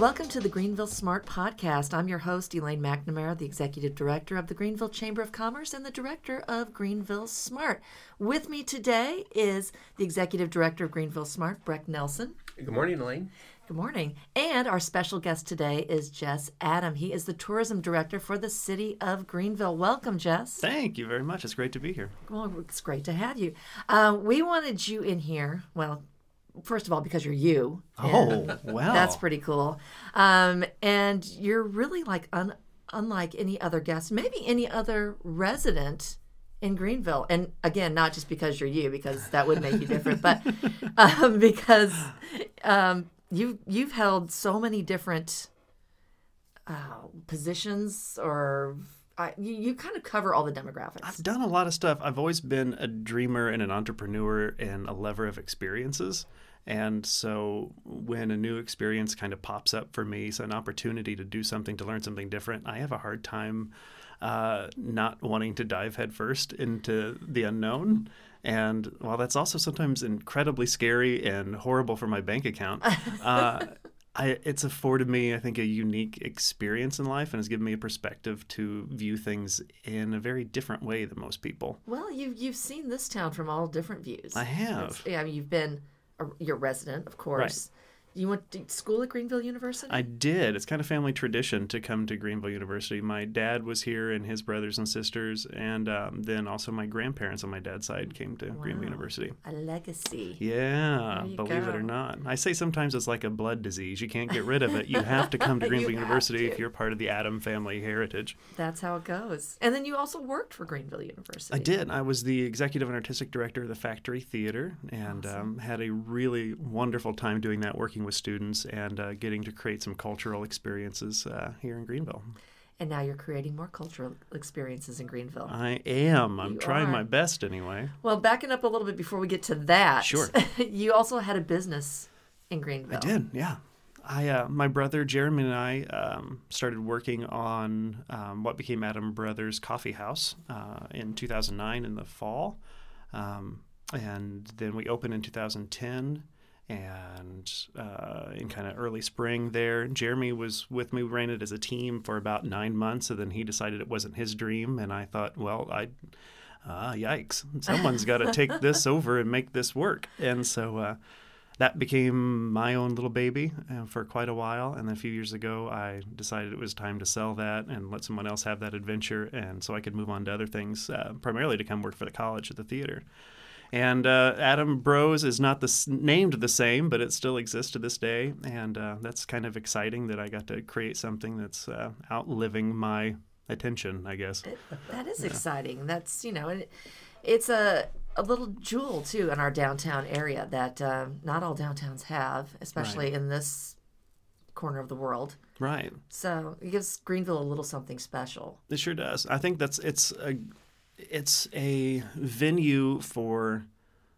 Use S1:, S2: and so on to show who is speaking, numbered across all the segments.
S1: Welcome to the Greenville Smart Podcast. I'm your host, Elaine McNamara, the Executive Director of the Greenville Chamber of Commerce and the Director of Greenville Smart. With me today is the Executive Director of Greenville Smart, Breck Nelson.
S2: Good morning, Elaine.
S1: Good morning. And our special guest today is Jess Adam. He is the Tourism Director for the City of Greenville. Welcome, Jess.
S3: Thank you very much. It's great to be here.
S1: Well, it's great to have you. Uh, we wanted you in here. Well, first of all, because you're you.
S3: Oh, wow.
S1: That's pretty cool. Um, and you're really like un- unlike any other guest, maybe any other resident in Greenville. And again, not just because you're you, because that would make you different, but um, because um, you you've held so many different uh, positions or. I, you, you kind of cover all the demographics.
S3: I've done a lot of stuff. I've always been a dreamer and an entrepreneur and a lover of experiences. And so when a new experience kind of pops up for me, so an opportunity to do something, to learn something different, I have a hard time uh, not wanting to dive headfirst into the unknown. And while that's also sometimes incredibly scary and horrible for my bank account, uh, I, it's afforded me, I think, a unique experience in life and has given me a perspective to view things in a very different way than most people.
S1: Well, you've you've seen this town from all different views.
S3: I have.
S1: It's- yeah, I mean, you've been a, your resident, of course. You went to school at Greenville University.
S3: I did. It's kind of family tradition to come to Greenville University. My dad was here, and his brothers and sisters, and um, then also my grandparents on my dad's side came to Greenville University.
S1: a legacy.
S3: Yeah, believe it or not. I say sometimes it's like a blood disease. You can't get rid of it. You have to come to Greenville University
S1: to.
S3: if you're part of the Adam family heritage.
S1: That's how it goes. And then you also worked for Greenville University.
S3: I did. I was the executive and artistic director of the Factory Theater and um, had a really wonderful time doing that, working with students and uh, getting to create some cultural experiences uh, here in Greenville.
S1: And now you're creating more cultural experiences in Greenville.
S3: I am. I'm
S1: You
S3: trying
S1: are.
S3: my best anyway.
S1: well, backing up a little bit before we get to that.
S3: Sure.
S1: you also had a business in Greenville.
S3: I did, yeah. I, uh, my brother Jeremy and I um, started working on um, what became Adam Brothers Coffee House uh, in 2009 in the fall, um, and then we opened in 2010. And uh, in kind of early spring, there, Jeremy was with me. We ran it as a team for about nine months, and then he decided it wasn't his dream. And I thought, well, I ah, yikes, someone's got to take this over and make this work. And so uh, that became my own little baby uh, for quite a while. And then a few years ago, I decided it was time to sell that and let someone else have that adventure. And so I could move on to other things, uh, primarily to come work for the college at the theater. And uh, Adam Bros is not the s- named the same, but it still exists to this day, and uh, that's kind of exciting that I got to create something that's uh, outliving my attention, I guess.
S1: That is exciting. That's you know, it, it's a a little jewel too in our downtown area that um, not all downtowns have, especially in this corner of the world.
S3: Right.
S1: So it gives Greenville a little something special.
S3: It sure does. I think that's it's a it's a venue for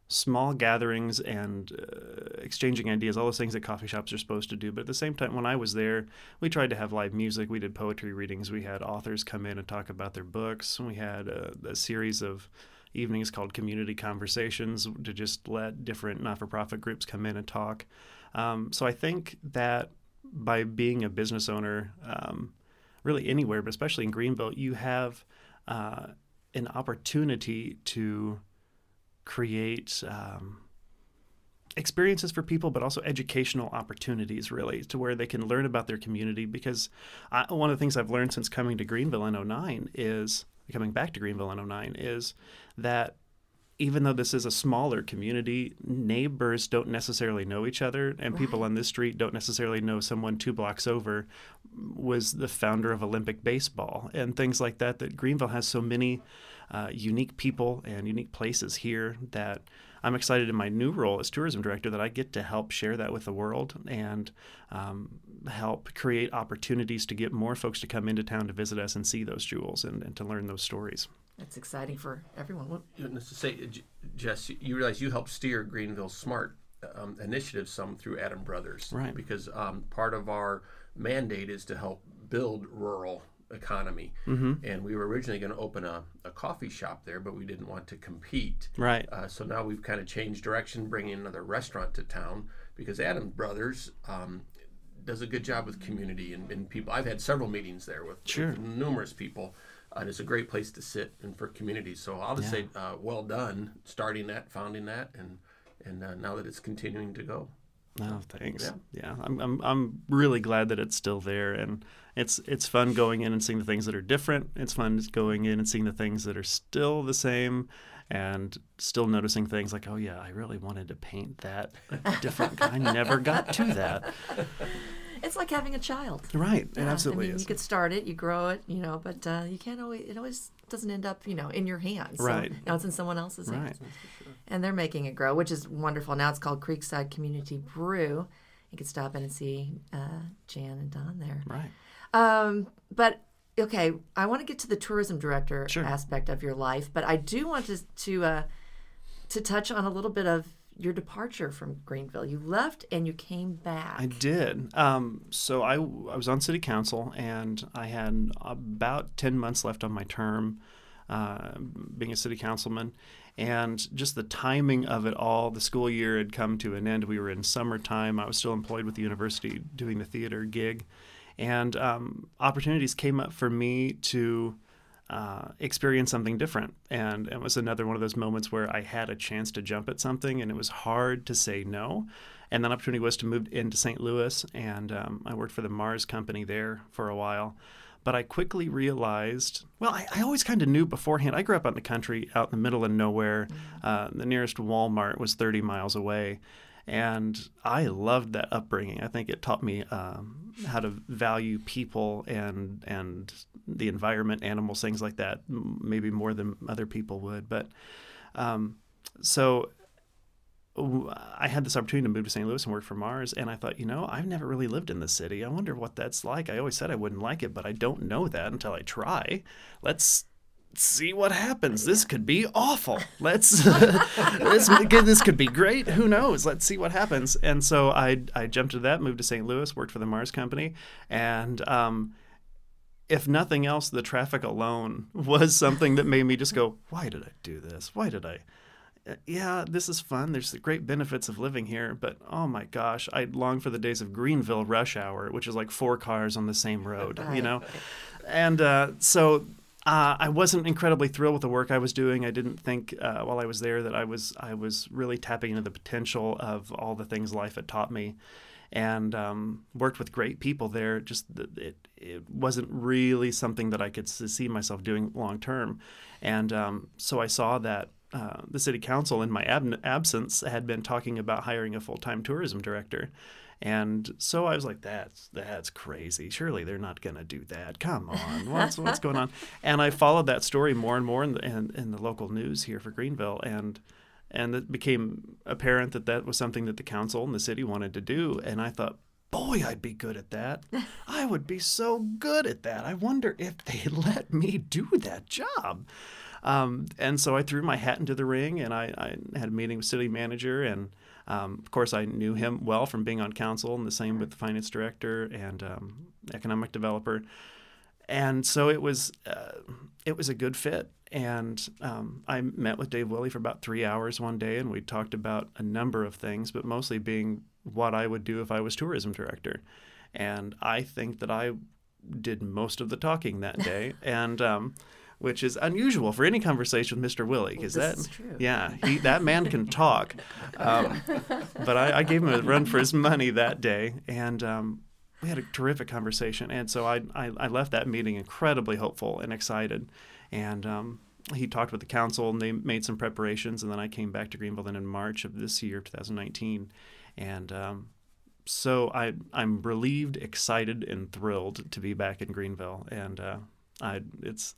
S3: small gatherings and uh, exchanging ideas, all those things that coffee shops are supposed to do. But at the same time, when I was there, we tried to have live music. We did poetry readings. We had authors come in and talk about their books. We had a, a series of evenings called community conversations to just let different not-for-profit groups come in and talk. Um, so I think that by being a business owner, um, really anywhere, but especially in Greenville, you have uh, an opportunity to create um, experiences for people, but also educational opportunities, really, to where they can learn about their community. Because I, one of the things I've learned since coming to Greenville in 09 is, coming back to Greenville in 09, is that even though this is a smaller community, neighbors don't necessarily know each other, and people on this street don't necessarily know someone two blocks over was the founder of Olympic baseball and things like that. That Greenville has so many uh, unique people and unique places here that I'm excited in my new role as tourism director that I get to help share that with the world and um, help create opportunities to get more folks to come into town to visit us and see those jewels and, and to learn those stories.
S1: It's exciting for everyone. What-
S2: You know, to say, Jess, you realize you helped steer Greenville Smart um, initiative some through Adam Brothers,
S3: Right.
S2: Because um, part of our mandate is to help build rural economy,
S3: Mm-hmm.
S2: and we were originally going to open a, a coffee shop there, but we didn't want to compete.
S3: Right.
S2: Uh, so now we've kind of changed direction, bringing another restaurant to town because Adam Brothers um, does a good job with community and, and people. I've had several meetings there with,
S3: Sure.
S2: with numerous people. Uh, and it's a great place to sit and for communities. So I'll just say, uh, well done, starting that, founding that, and and uh, now that it's continuing to go.
S3: No, thanks. Yeah, yeah. I'm, I'm I'm really glad that it's still there, and it's it's fun going in and seeing the things that are different. It's fun going in and seeing the things that are still the same, and still noticing things like, oh yeah, I really wanted to paint that different. I never got to that.
S1: It's like having a child.
S3: Right, it
S1: Yeah,
S3: absolutely
S1: I mean,
S3: is.
S1: you could start it, you grow it, you know, but uh, you can't always. It always doesn't end up, you know, in your hands. So
S3: Right.
S1: now it's in someone else's
S3: Right.
S1: hands, and they're making it grow, which is wonderful. Now it's called Creekside Community Brew. You could stop in and see uh, Jan and Don there.
S3: Right.
S1: Um, but okay, I want to get to the tourism director
S3: Sure.
S1: aspect of your life, but I do want to to uh, to touch on a little bit of your departure from Greenville. You left and you came back.
S3: I did. Um, so I, I was on city council and I had about 10 months left on my term uh, being a city councilman. And just the timing of it all, the school year had come to an end. We were in summertime. I was still employed with the university doing the theater gig. And um, opportunities came up for me to uh, experience something different. And it was another one of those moments where I had a chance to jump at something and it was hard to say no. And that opportunity was to move into St. Louis. And um, I worked for the Mars company there for a while. But I quickly realized, well, I, I always kind of knew beforehand. I grew up out in the country, out in the middle of nowhere. Uh, the nearest Walmart was 30 miles away. And I loved that upbringing. I think it taught me um, how to value people and and the environment, animals, things like that, maybe more than other people would. But um, so I had this opportunity to move to St. Louis and work for Mars, and I thought, you know, I've never really lived in the city. I wonder what that's like. I always said I wouldn't like it, but I don't know that until I try. Let's see what happens. This could be awful. Let's this this could be great. Who knows? Let's see what happens. And so I I jumped to that, moved to St. Louis, worked for the Mars company, and um, if nothing else, the traffic alone was something that made me just go, why did I do this? Why did I? Uh, Yeah, this is fun. There's the great benefits of living here, but oh my gosh, I long for the days of Greenville rush hour, which is like four cars on the same road, you know? And uh, so uh, I wasn't incredibly thrilled with the work I was doing. I didn't think uh, while I was there that I was I was really tapping into the potential of all the things life had taught me, and um, worked with great people there. Just it it wasn't really something that I could see myself doing long term, and um, so I saw that. Uh, the city council, in my ab- absence, had been talking about hiring a full-time tourism director, and so I was like, "That's that's crazy. Surely they're not going to do that. Come on, what's what's going on?" And I followed that story more and more in the, in, in the local news here for Greenville, and and it became apparent that that was something that the council and the city wanted to do. And I thought, boy, I'd be good at that. I would be so good at that. I wonder if they let me do that job. Um, and so I threw my hat into the ring, and I, I had a meeting with city manager, and um, of course I knew him well from being on council, and the same with the finance director and um, economic developer and so it was uh, it was a good fit. And um, I met with Dave Willie for about three hours one day, and we talked about a number of things, but mostly being what I would do if I was tourism director. And I think that I did most of the talking that day, and um, which is unusual for any conversation with Mr. Willie, because that
S1: is true.
S3: yeah he, that man can talk. Um, but I, I gave him a run for his money that day, and um, we had a terrific conversation. And so I, I, I left that meeting incredibly hopeful and excited. And um, he talked with the council, and they made some preparations. And then I came back to Greenville then in March of this year, 2019. And um, so I, I'm relieved, excited, and thrilled to be back in Greenville. And uh, I, it's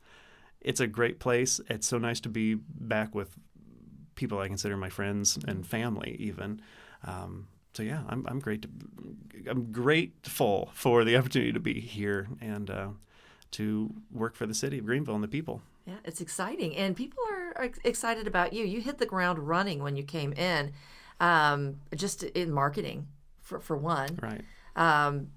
S3: it's a great place. It's so nice to be back with people I consider my friends and family, even. Um, so yeah, I'm I'm great to I'm grateful for the opportunity to be here and uh, to work for the city of Greenville and the people.
S1: Yeah, it's exciting, and people are ex- excited about you. You hit the ground running when you came in, um, just in marketing, for for one.
S3: Right.
S1: Um,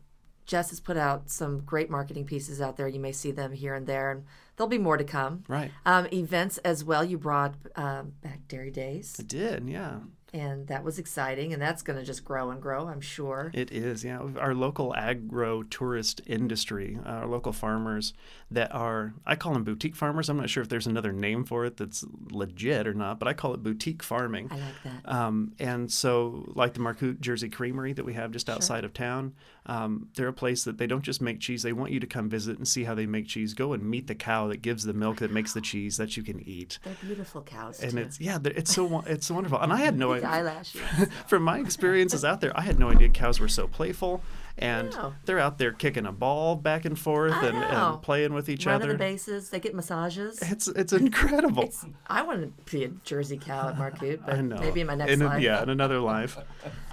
S1: Jess has put out some great marketing pieces out there. You may see them here and there, and there'll be more to come.
S3: Right.
S1: Um, events as well. You brought um, back Dairy Days,
S3: I did. Yeah.
S1: And that was exciting and that's going to just grow and grow i'm sure
S3: It is, yeah. Our local agro tourist industry, uh, our local farmers that are, I call them boutique farmers. I'm not sure if there's another name for it that's legit or not, but I call it boutique farming.
S1: i like that
S3: Um, and so, like the Marcoot Jersey Creamery that we have just outside of town, um, they're a place that they don't just make cheese. They want you to come visit and see how they make cheese. Go and meet the cow that gives the milk that makes the cheese that you can eat.
S1: they're beautiful cows
S3: And
S1: too.
S3: it's yeah, it's so it's so wonderful. And I had no Idea
S1: eyelashes
S3: from my experiences out there, I had no idea cows were so playful, and they're out there kicking a ball back and forth and, and playing with each
S1: running
S3: other.
S1: the bases they get massages
S3: It's it's incredible.
S1: It's, I want to be a Jersey cow at Marcoot, but maybe in my next
S3: in a-
S1: life.
S3: Yeah, in another life.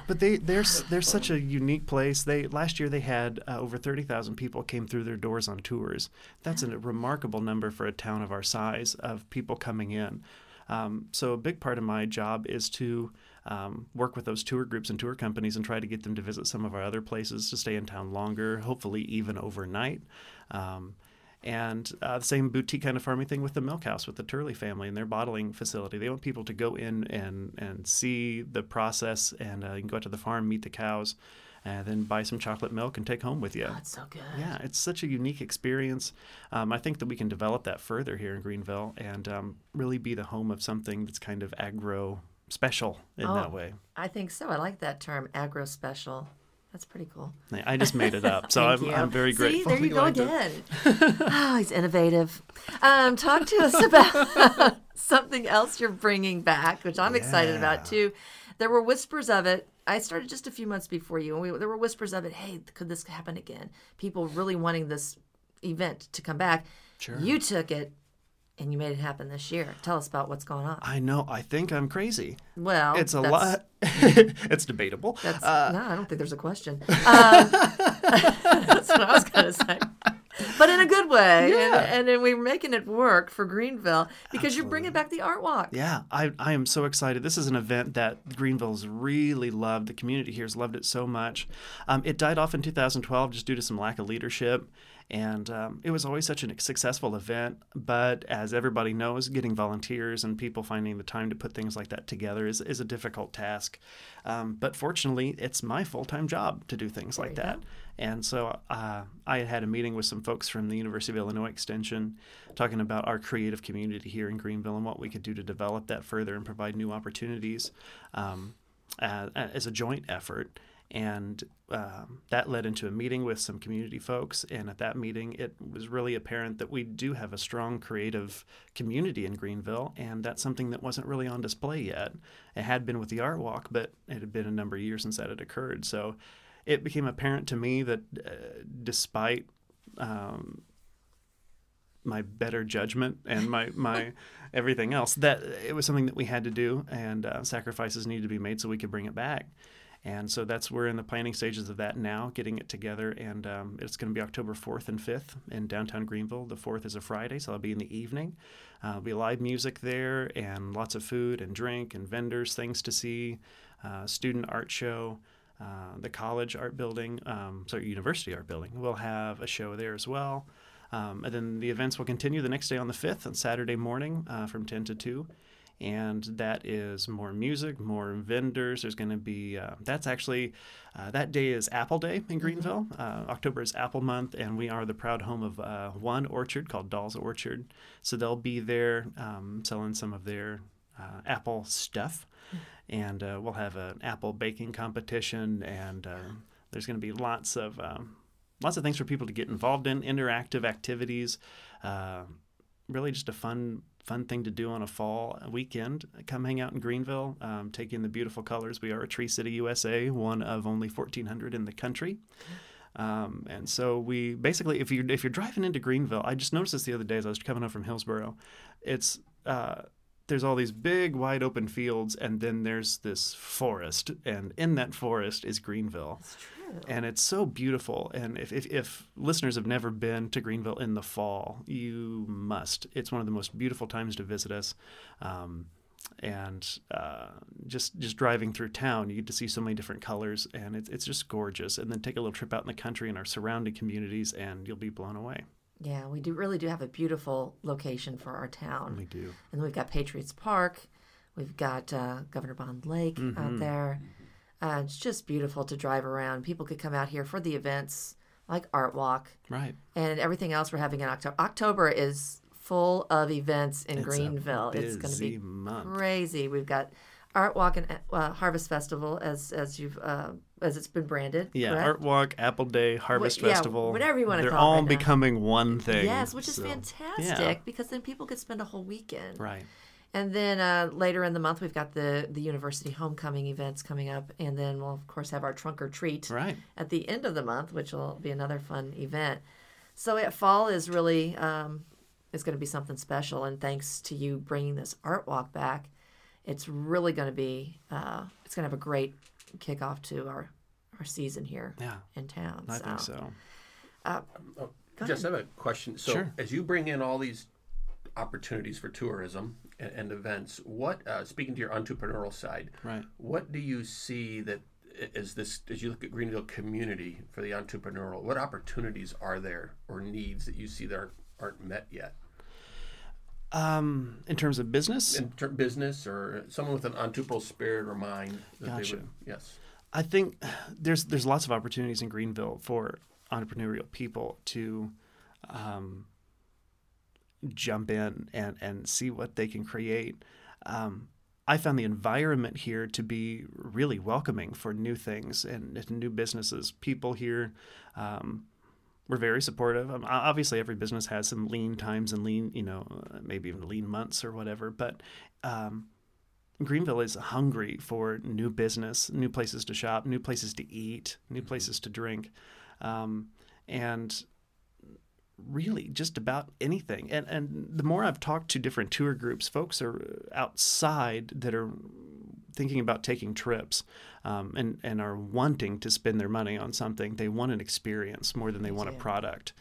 S3: But they they're they're such a unique place. They last year they had uh, over thirty thousand people came through their doors on tours. That's a remarkable number for a town of our size of people coming in. Um, so a big part of my job is to um, work with those tour groups and tour companies and try to get them to visit some of our other places to stay in town longer, hopefully even overnight. Um, and uh, the same boutique kind of farming thing with the milk house with the Turley family and their bottling facility. They want people to go in and, and see the process and uh, you can go out to the farm, meet the cows, and then buy some chocolate milk and take home with you.
S1: Oh, it's so good.
S3: Yeah, it's such a unique experience. Um, I think that we can develop that further here in Greenville and um, really be the home of something that's kind of agro special in that
S1: Oh.
S3: way.
S1: I think so. I like that term, agro special. That's pretty cool.
S3: I just made it up, so I'm. I'm very
S1: See,
S3: grateful.
S1: there you go again. oh, he's innovative. Um, talk to us about something else you're bringing back, which I'm excited about too. There were whispers of it. I started just a few months before you, and we, there were whispers of it. Hey, could this happen again? People really wanting this event to come back.
S3: Sure.
S1: You took it, and you made it happen this year. Tell us about what's going on.
S3: I know. I think I'm crazy.
S1: Well,
S3: It's a lot. it's debatable.
S1: That's
S3: Uh,
S1: no, I don't think there's a question. Um, that's what I was gonna say, but in a good way.
S3: Yeah.
S1: And, and then we're making it work for Greenville because you're bringing back the art walk.
S3: Yeah, I, I am so excited. This is an event that Greenville's really loved. The community here has loved it so much. Um, it died off in 2012 just due to some lack of leadership. And um, it was always such a successful event. But as everybody knows, getting volunteers and people finding the time to put things like that together is, is a difficult task. Um, but fortunately, it's my full time job to do things like
S1: you
S3: that. And so uh, I had had a meeting with some folks from the University of Illinois Extension talking about our creative community here in Greenville and what we could do to develop that further and provide new opportunities um, uh, as a joint effort. And um, that led into a meeting with some community folks. And at that meeting, it was really apparent that we do have a strong creative community in Greenville. And that's something that wasn't really on display yet. It had been with the Art Walk, but it had been a number of years since that had occurred. So it became apparent to me that uh, despite um, my better judgment and my my everything else that it was something that we had to do and uh, sacrifices needed to be made so we could bring it back and so that's we're in the planning stages of that now getting it together. And um, it's going to be october 4th and 5th in downtown greenville. The 4th is a friday so i'll be in the evening. Uh, there'll be live music there and lots of food and drink and vendors things to see uh, student art show uh, the college art building um, sorry university art building. Will have a show there as well. Um, and then the events will continue the next day on the 5th on Saturday morning uh, from 10 to 2. And that is more music, more vendors. There's going to be, uh, that's actually, uh, that day is Apple Day in Greenville. Uh, October is Apple Month, and we are the proud home of uh, one orchard called Doll's Orchard. So they'll be there um, selling some of their uh, Apple stuff. And uh, we'll have an apple baking competition, and uh, there's going to be lots of. Um, lots of things for people to get involved in, interactive activities. Uh, really, just a fun, fun thing to do on a fall weekend. Come hang out in Greenville, um, take in the beautiful colors. We are a Tree City, USA, one of only 1,400 in the country. Um, and so we basically, if you're if you're driving into Greenville, I just noticed this the other day as I was coming up from Hillsboro. It's uh, there's all these big wide open fields, and then there's this forest, and in that forest is Greenville and it's so beautiful. And if, if, if listeners have never been to Greenville in the fall, you must. It's one of the most beautiful times to visit us. Um, and uh, just just driving through town, you get to see so many different colors, and it's it's just gorgeous. And then take a little trip out in the country and our surrounding communities, and you'll be blown away.
S1: Yeah, we do really do have a beautiful location for our town.
S3: We do.
S1: And we've got Patriots Park, We've got uh, Governor Bond Lake
S3: Mm-hmm.
S1: out there. Uh, it's just beautiful to drive around. People could come out here for the events like Art Walk
S3: Right.
S1: and everything else we're having in October. October is full of events in
S3: It's
S1: Greenville. It's going to be
S3: month.
S1: crazy. We've got Art Walk and uh, Harvest Festival as as you've uh, as it's been branded.
S3: Yeah,
S1: correct?
S3: Art Walk, Apple Day, Harvest
S1: yeah,
S3: Festival.
S1: whatever you wanna
S3: They're
S1: call it
S3: all
S1: right now.
S3: becoming one thing.
S1: Yes, which is
S3: so-
S1: fantastic
S3: yeah.
S1: because then people could spend a whole weekend.
S3: Right.
S1: And then uh, later in the month, we've got the the university homecoming events coming up, and then we'll of course have our trunk or treat
S3: Right.
S1: at the end of the month, which will be another fun event. So at fall is really um, is going to be something special, and thanks to you bringing this art walk back, it's really going to be uh, it's going to have a great kickoff to our our season here
S3: Yeah.
S1: in town.
S3: I
S1: so.
S3: think so.
S2: Oh,
S1: Go
S2: just have a question. So,
S3: Sure.
S2: as you bring in all these opportunities for tourism and, and events, what uh, speaking to your entrepreneurial side,
S3: Right.
S2: what do you see that as this as you look at Greenville community for the entrepreneurial? What opportunities are there or needs that you see that aren't, aren't met yet
S3: Um, in terms of business,
S2: in ter- business or someone with an entrepreneurial spirit or mind? That
S3: Gotcha.
S2: They would, yes.
S3: I think there's there's lots of opportunities in Greenville for entrepreneurial people to um, jump in and and see what they can create. Um, I found the environment here to be really welcoming for new things and, new businesses. People here um, were very supportive. Um, obviously, every business has some lean times and lean, you know, maybe even lean months or whatever. But um, Greenville is hungry for new business, new places to shop, new places to eat, new places to drink, um, and really just about anything. And and the more I've talked to different tour groups, folks are outside that are thinking about taking trips um, and and are wanting to spend their money on something. They want an experience more than they want a product.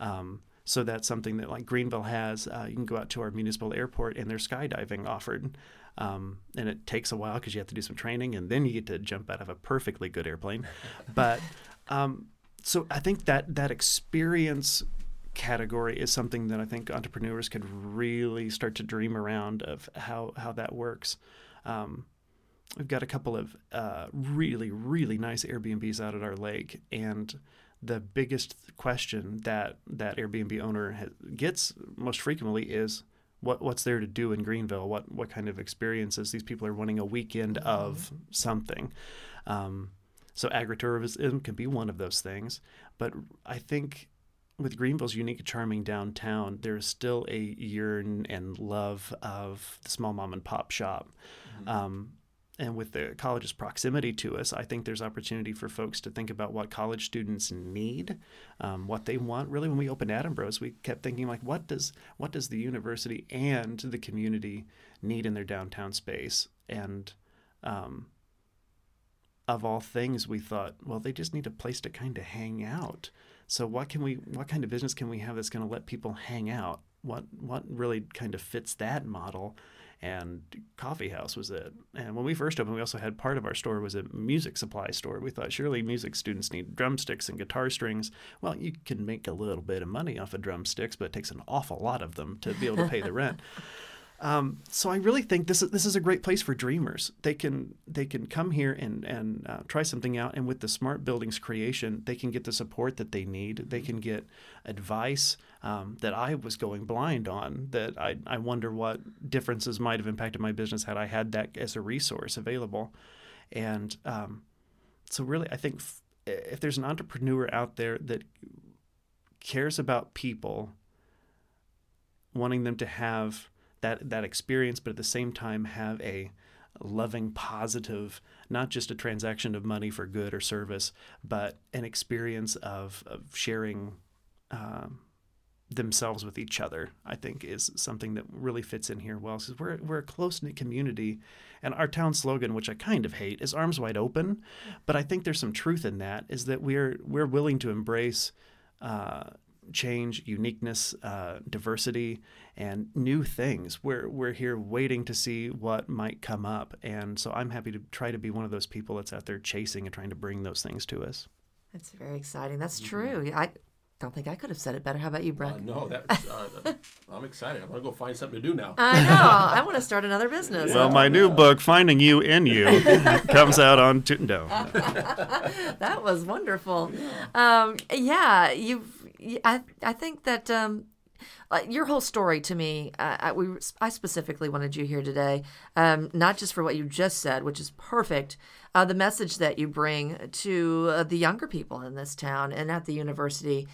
S3: Um, so that's something that like Greenville has. Uh, you can go out to our municipal airport and there's skydiving offered. Um, and it takes a while because you have to do some training and then you get to jump out of a perfectly good airplane. But um, so I think that that experience category is something that I think entrepreneurs could really start to dream around of how how that works. Um, we've got a couple of uh, really really nice Airbnbs out at our lake, and the biggest question that that Airbnb owner ha gets most frequently is what what's there to do in Greenville? What what kind of experiences these people are wanting a weekend of something. Um, so agritourism can be one of those things, but I think with Greenville's unique, charming downtown, there's still a yearn and love of the small mom and pop shop. Um, and with the college's proximity to us, I think there's opportunity for folks to think about what college students need, um, what they want. Really, when we opened Adam Bros, we kept thinking like, what does what does the university and the community need in their downtown space? And um, of all things, we thought, well, they just need a place to kind of hang out. So what can we what kind of business can we have that's going to let people hang out? What what really kind of fits that model? And coffee house was it. And when we first opened, we also had part of our store was a music supply store. We thought surely music students need drumsticks and guitar strings. Well, you can make a little bit of money off of drumsticks, but it takes an awful lot of them to be able to pay the rent. Um, so I really think this is this is a great place for dreamers. They can they can come here and and uh, try something out, and with the smart buildings creation, they can get the support that they need. They can get advice um, that I was going blind on. That I I wonder what differences might have impacted my business had I had that as a resource available, and um, so really I think f- if there's an entrepreneur out there that cares about people, wanting them to have that that experience, but at the same time have a loving, positive, not just a transaction of money for good or service, but an experience of of sharing um, themselves with each other. I think is something that really fits in here well. Because we're we're a close knit community, and our town slogan, which I kind of hate, is "Arms Wide Open," but I think there's some truth in that. Is that we're we're willing to embrace. Uh, change, uniqueness, uh, diversity, and new things. We're we're here waiting to see what might come up, and so I'm happy to try to be one of those people that's out there chasing and trying to bring those things to us.
S1: That's very exciting. That's true. I don't think I could have said it better. How about you, Brett?
S2: Uh, no, that's, uh, I'm excited. I'm gonna go find something to do now.
S1: I know. I want to start another business.
S3: Well, my new book, Finding You in You, comes out on Tootendo.
S1: that was wonderful. Um, yeah, you've. I I think that um, your whole story to me. Uh, I, we I specifically wanted you here today, um, not just for what you just said, which is perfect. Uh, the message that you bring to uh, the younger people in this town and at the university,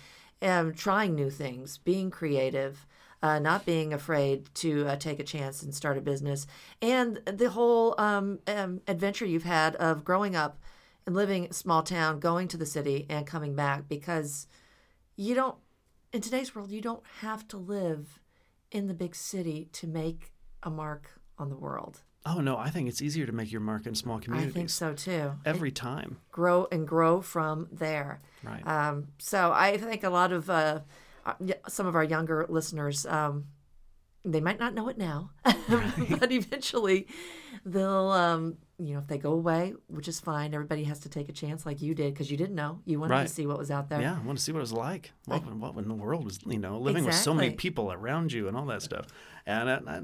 S1: um, trying new things, being creative. Uh, not being afraid to uh, take a chance and start a business, and the whole um, um, adventure you've had of growing up and living small town, going to the city and coming back because you don't, in today's world, you don't have to live in the big city to make a mark on the world.
S3: Oh, no, I think it's easier to make your mark in small communities.
S1: I think so too.
S3: Every time.
S1: Grow and grow from there.
S3: Right.
S1: Um, so I think a lot of uh, some of our younger listeners, um, they might not know it now, but eventually they'll, um, you know, if they go away, which is fine. Everybody has to take a chance, like you did, because you didn't know. You wanted
S3: Right.
S1: to see what was out there.
S3: Yeah, I want to see what it was like. What, what in the world was, you know, living with so many people around you and all that stuff. And I, I,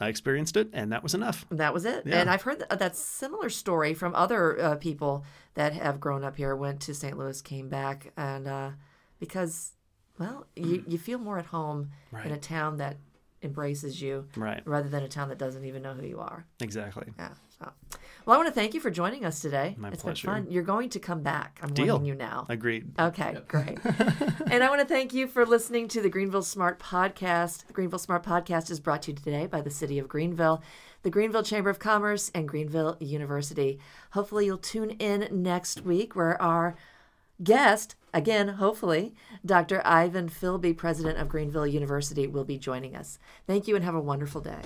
S3: I experienced it, and that was enough.
S1: That was it.
S3: Yeah.
S1: And I've heard that, that similar story from other uh, people that have grown up here, went to St. Louis, came back, and uh, because, well, you, you feel more at home in a town that embraces you
S3: Right.
S1: rather than a town that doesn't even know who you are.
S3: Exactly.
S1: Yeah. So, well, I want to thank you for joining us today.
S3: My
S1: it's
S3: pleasure.
S1: been fun. You're going to come back. I'm
S3: Deal.
S1: warning you now.
S3: Agreed.
S1: Okay, great. and I want to thank you for listening to the Greenville Smart Podcast. The Greenville Smart Podcast is brought to you today by the City of Greenville, the Greenville Chamber of Commerce, and Greenville University. Hopefully, you'll tune in next week where our guest, again, hopefully, Dr. Ivan Filby, president of Greenville University, will be joining us. Thank you and have a wonderful day.